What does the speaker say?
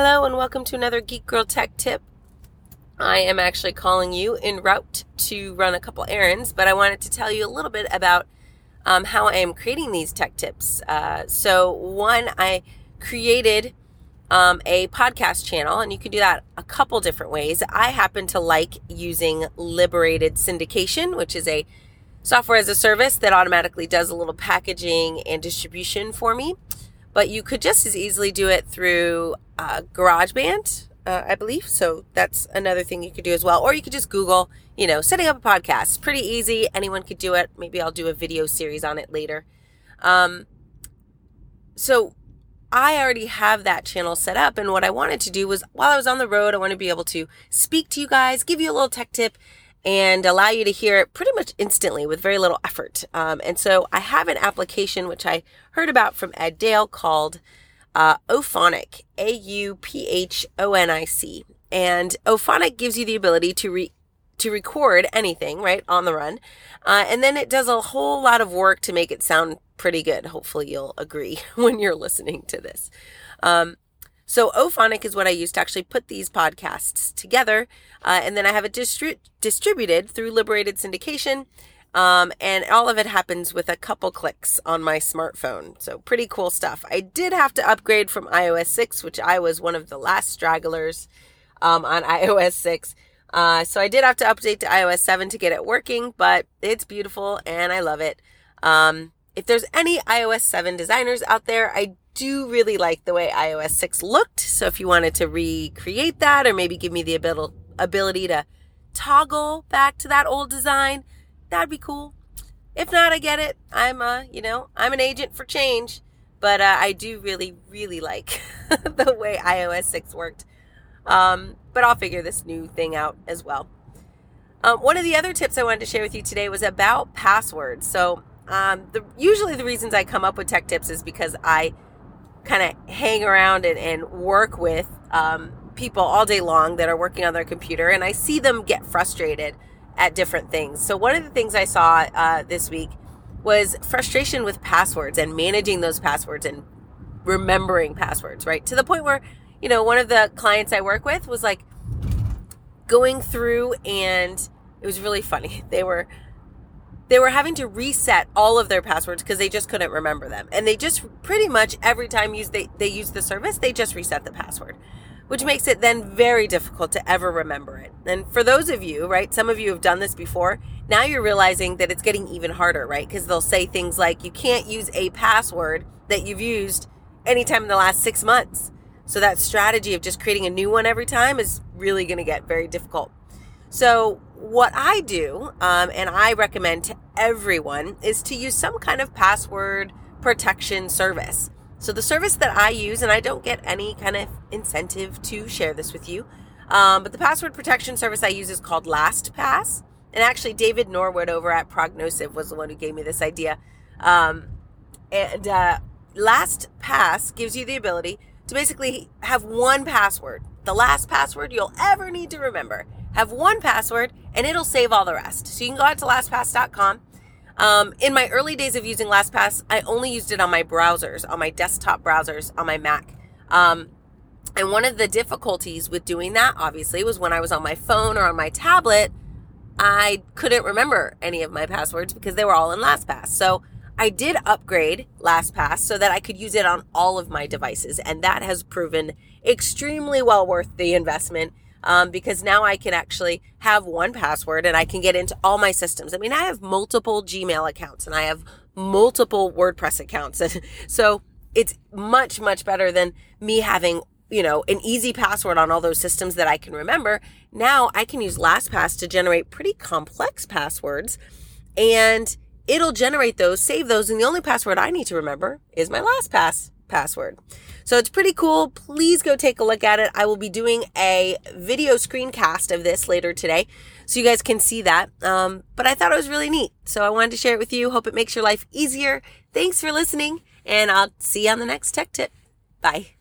Hello, and welcome to another Geek Girl Tech Tip. I am actually calling you en route to run a couple errands, but I wanted to tell you a little bit about um, how I am creating these tech tips. Uh, so, one, I created um, a podcast channel, and you can do that a couple different ways. I happen to like using Liberated Syndication, which is a software as a service that automatically does a little packaging and distribution for me. But you could just as easily do it through uh, GarageBand, uh, I believe. So that's another thing you could do as well. Or you could just Google, you know, setting up a podcast. Pretty easy. Anyone could do it. Maybe I'll do a video series on it later. Um, so I already have that channel set up. And what I wanted to do was while I was on the road, I want to be able to speak to you guys, give you a little tech tip, and allow you to hear it pretty much instantly with very little effort. Um, and so I have an application which I heard about from Ed Dale called uh, Auphonic, A U P H O N I C. And Auphonic gives you the ability to re- to record anything right on the run, uh, and then it does a whole lot of work to make it sound pretty good. Hopefully, you'll agree when you're listening to this. Um, so Auphonic is what I use to actually put these podcasts together. Uh, and then I have it distri- distributed through Liberated Syndication. Um, and all of it happens with a couple clicks on my smartphone. So pretty cool stuff. I did have to upgrade from iOS 6, which I was one of the last stragglers um, on iOS 6. Uh, so I did have to update to iOS 7 to get it working, but it's beautiful and I love it. Um, if there's any iOS 7 designers out there, I do really like the way iOS 6 looked. So if you wanted to recreate that or maybe give me the ability to toggle back to that old design, that'd be cool. If not, I get it. I'm a, you know, I'm an agent for change, but uh, I do really really like the way iOS 6 worked. Um, but I'll figure this new thing out as well. Um, one of the other tips I wanted to share with you today was about passwords. So um, the, usually the reasons I come up with tech tips is because I kind of hang around and, and work with um, people all day long that are working on their computer, and I see them get frustrated at different things. So one of the things I saw uh, this week was frustration with passwords and managing those passwords and remembering passwords, right? To the point where, you know, one of the clients I work with was like going through and it was really funny. They were they were having to reset all of their passwords because they just couldn't remember them. And they just pretty much every time use they, they use the service, they just reset the password, which makes it then very difficult to ever remember it. And for those of you, right, some of you have done this before, now you're realizing that it's getting even harder, right? Because they'll say things like you can't use a password that you've used anytime in the last six months. So that strategy of just creating a new one every time is really going to get very difficult. So, what I do, um, and I recommend to everyone, is to use some kind of password protection service. So, the service that I use, and I don't get any kind of incentive to share this with you, um, but the password protection service I use is called LastPass. And actually, David Norwood over at Prognostive was the one who gave me this idea. Um, and uh, LastPass gives you the ability to basically have one password, the last password you'll ever need to remember have one password and it'll save all the rest. So you can go out to lastpass.com. Um, in my early days of using LastPass, I only used it on my browsers, on my desktop browsers, on my Mac. Um, and one of the difficulties with doing that, obviously, was when I was on my phone or on my tablet, I couldn't remember any of my passwords because they were all in LastPass. So I did upgrade LastPass so that I could use it on all of my devices. And that has proven extremely well worth the investment um, because now I can actually have one password and I can get into all my systems. I mean, I have multiple Gmail accounts and I have multiple WordPress accounts. And so it's much, much better than me having, you know, an easy password on all those systems that I can remember. Now I can use LastPass to generate pretty complex passwords and it'll generate those, save those. And the only password I need to remember is my LastPass password. So it's pretty cool. Please go take a look at it. I will be doing a video screencast of this later today so you guys can see that. Um, but I thought it was really neat. So I wanted to share it with you. Hope it makes your life easier. Thanks for listening, and I'll see you on the next tech tip. Bye.